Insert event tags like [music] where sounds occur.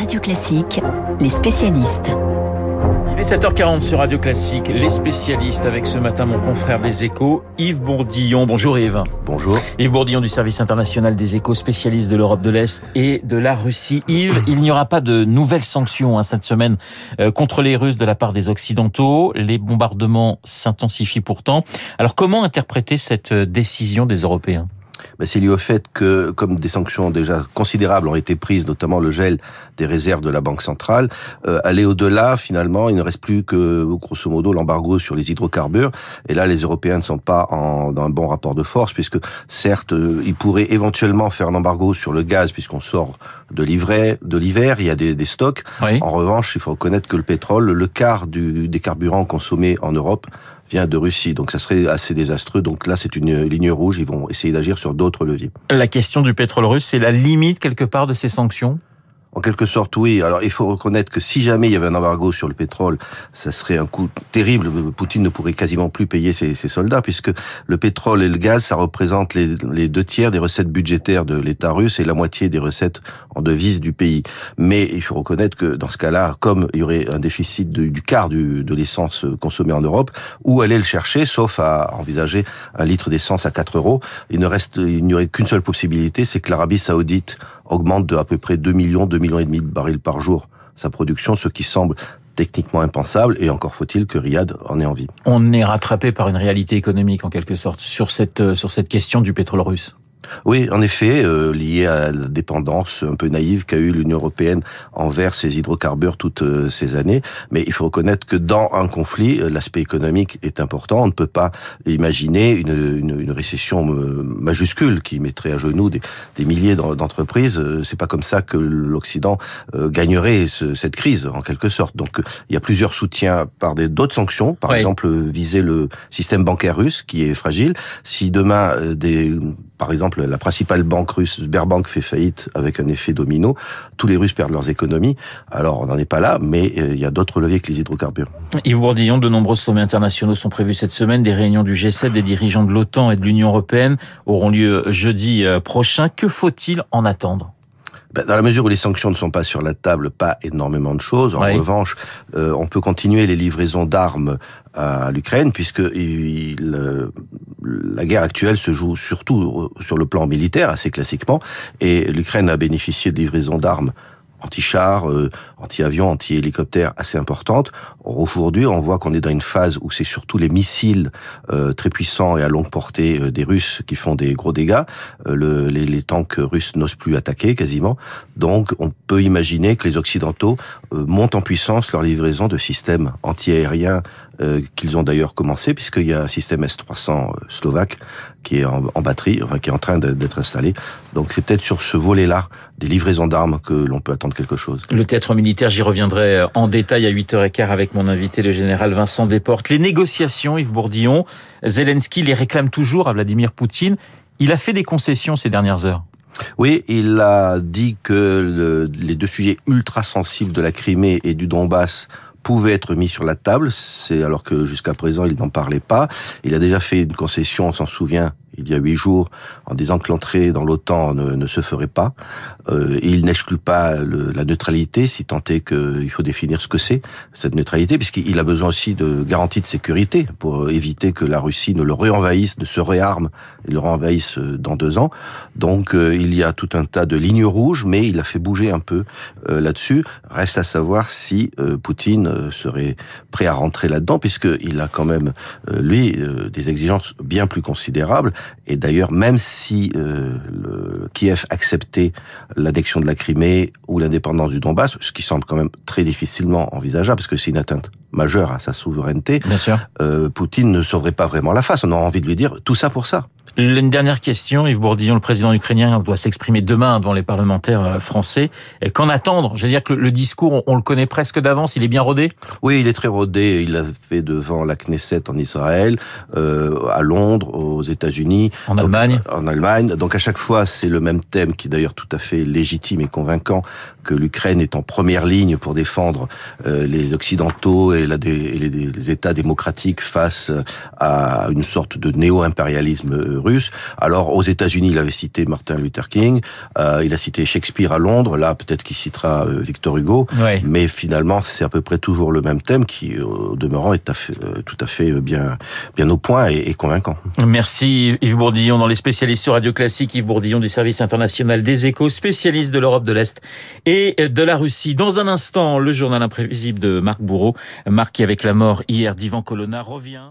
Radio Classique, les spécialistes. Il est 7h40 sur Radio Classique, les spécialistes avec ce matin mon confrère des échos, Yves Bourdillon. Bonjour Yves. Bonjour. Yves Bourdillon du service international des échos, spécialiste de l'Europe de l'Est et de la Russie. Yves, [coughs] il n'y aura pas de nouvelles sanctions hein, cette semaine euh, contre les Russes de la part des Occidentaux. Les bombardements s'intensifient pourtant. Alors comment interpréter cette euh, décision des Européens? Ben, c'est lié au fait que, comme des sanctions déjà considérables ont été prises, notamment le gel des réserves de la Banque centrale, euh, aller au-delà, finalement, il ne reste plus que, grosso modo, l'embargo sur les hydrocarbures. Et là, les Européens ne sont pas en, dans un bon rapport de force, puisque, certes, euh, ils pourraient éventuellement faire un embargo sur le gaz, puisqu'on sort de l'hiver, de l'hiver, il y a des, des stocks. En revanche, il faut reconnaître que le pétrole, le quart du, des carburants consommés en Europe, vient de Russie. Donc ça serait assez désastreux. Donc là, c'est une ligne rouge. Ils vont essayer d'agir sur d'autres leviers. La question du pétrole russe, c'est la limite quelque part de ces sanctions? En quelque sorte, oui. Alors, il faut reconnaître que si jamais il y avait un embargo sur le pétrole, ça serait un coup terrible. Poutine ne pourrait quasiment plus payer ses, soldats, puisque le pétrole et le gaz, ça représente les, deux tiers des recettes budgétaires de l'État russe et la moitié des recettes en devises du pays. Mais il faut reconnaître que dans ce cas-là, comme il y aurait un déficit du, quart de l'essence consommée en Europe, où aller le chercher, sauf à envisager un litre d'essence à 4 euros, il ne reste, il n'y aurait qu'une seule possibilité, c'est que l'Arabie Saoudite augmente de à peu près 2 millions, 2 millions et demi de barils par jour sa production, ce qui semble techniquement impensable, et encore faut-il que Riyad en ait envie. On est rattrapé par une réalité économique, en quelque sorte, sur cette, sur cette question du pétrole russe. Oui, en effet, euh, lié à la dépendance un peu naïve qu'a eu l'Union européenne envers ces hydrocarbures toutes euh, ces années. Mais il faut reconnaître que dans un conflit, euh, l'aspect économique est important. On ne peut pas imaginer une, une, une récession majuscule qui mettrait à genoux des, des milliers d'entreprises. C'est pas comme ça que l'Occident gagnerait ce, cette crise, en quelque sorte. Donc, il y a plusieurs soutiens par d'autres sanctions. Par oui. exemple, viser le système bancaire russe qui est fragile. Si demain des par exemple, la principale banque russe, Sberbank, fait faillite avec un effet domino. Tous les Russes perdent leurs économies. Alors, on n'en est pas là, mais euh, il y a d'autres leviers que les hydrocarbures. Yves Bourdillon, de nombreux sommets internationaux sont prévus cette semaine. Des réunions du G7, des dirigeants de l'OTAN et de l'Union européenne auront lieu jeudi euh, prochain. Que faut-il en attendre? Dans la mesure où les sanctions ne sont pas sur la table, pas énormément de choses. En oui. revanche, euh, on peut continuer les livraisons d'armes à l'Ukraine, puisque il, la guerre actuelle se joue surtout sur le plan militaire, assez classiquement, et l'Ukraine a bénéficié de livraisons d'armes anti-chars, euh, anti-avions, anti-hélicoptères assez importantes. Aujourd'hui, on voit qu'on est dans une phase où c'est surtout les missiles euh, très puissants et à longue portée euh, des Russes qui font des gros dégâts. Euh, le, les, les, tanks russes n'osent plus attaquer quasiment. Donc, on peut imaginer que les Occidentaux euh, montent en puissance leur livraison de systèmes anti-aériens euh, qu'ils ont d'ailleurs commencé, puisqu'il y a un système S-300 slovaque qui est en, en batterie, enfin, qui est en train d'être installé. Donc c'est peut-être sur ce volet-là des livraisons d'armes que l'on peut attendre quelque chose. Le théâtre militaire, j'y reviendrai en détail à 8h15 avec mon invité, le général Vincent Desportes. Les négociations, Yves Bourdillon, Zelensky les réclame toujours à Vladimir Poutine. Il a fait des concessions ces dernières heures. Oui, il a dit que le, les deux sujets ultra sensibles de la Crimée et du Donbass pouvait être mis sur la table, c'est alors que jusqu'à présent il n'en parlait pas. Il a déjà fait une concession, on s'en souvient, il y a huit jours en disant que l'entrée dans l'OTAN ne, se ferait pas. Euh, il n'exclut pas le, la neutralité, si tant est qu'il faut définir ce que c'est, cette neutralité, puisqu'il a besoin aussi de garanties de sécurité pour éviter que la Russie ne le réenvahisse, ne se réarme et le réenvahisse dans deux ans. Donc euh, il y a tout un tas de lignes rouges, mais il a fait bouger un peu euh, là-dessus. Reste à savoir si euh, Poutine serait prêt à rentrer là-dedans, puisqu'il a quand même, euh, lui, des exigences bien plus considérables. Et d'ailleurs, même si euh, le Kiev acceptait l'annexion de la Crimée ou l'indépendance du Donbass, ce qui semble quand même très difficilement envisageable, parce que c'est une atteinte majeure à sa souveraineté, Bien sûr. Euh, Poutine ne sauverait pas vraiment la face. On a envie de lui dire tout ça pour ça. Une dernière question, Yves Bourdillon, le président ukrainien doit s'exprimer demain devant les parlementaires euh, français. Qu'en attendre? Je veux dire que le discours, on le connaît presque d'avance, il est bien rodé? Oui, il est très rodé. Il l'a fait devant la Knesset en Israël, euh, à Londres, aux États-Unis. En Allemagne? En Allemagne. Donc à chaque fois, c'est le même thème qui est d'ailleurs tout à fait légitime et convaincant que l'Ukraine est en première ligne pour défendre euh, les Occidentaux et, la, et les, les, États démocratiques face à une sorte de néo-impérialisme russe. Alors aux États-Unis, il avait cité Martin Luther King, euh, il a cité Shakespeare à Londres. Là, peut-être qu'il citera euh, Victor Hugo, Ouais. mais finalement, c'est à peu près toujours le même thème qui, au demeurant, est euh, tout à fait bien, bien au point et, et convaincant. Merci Yves Bourdillon dans les spécialistes sur Radio Classique. Yves Bourdillon du service international des échos, spécialiste de l'Europe de l'Est et de la Russie. Dans un instant, le journal imprévisible de Marc Bourreau. Marc qui, avec la mort hier d'Ivan Colonna, revient.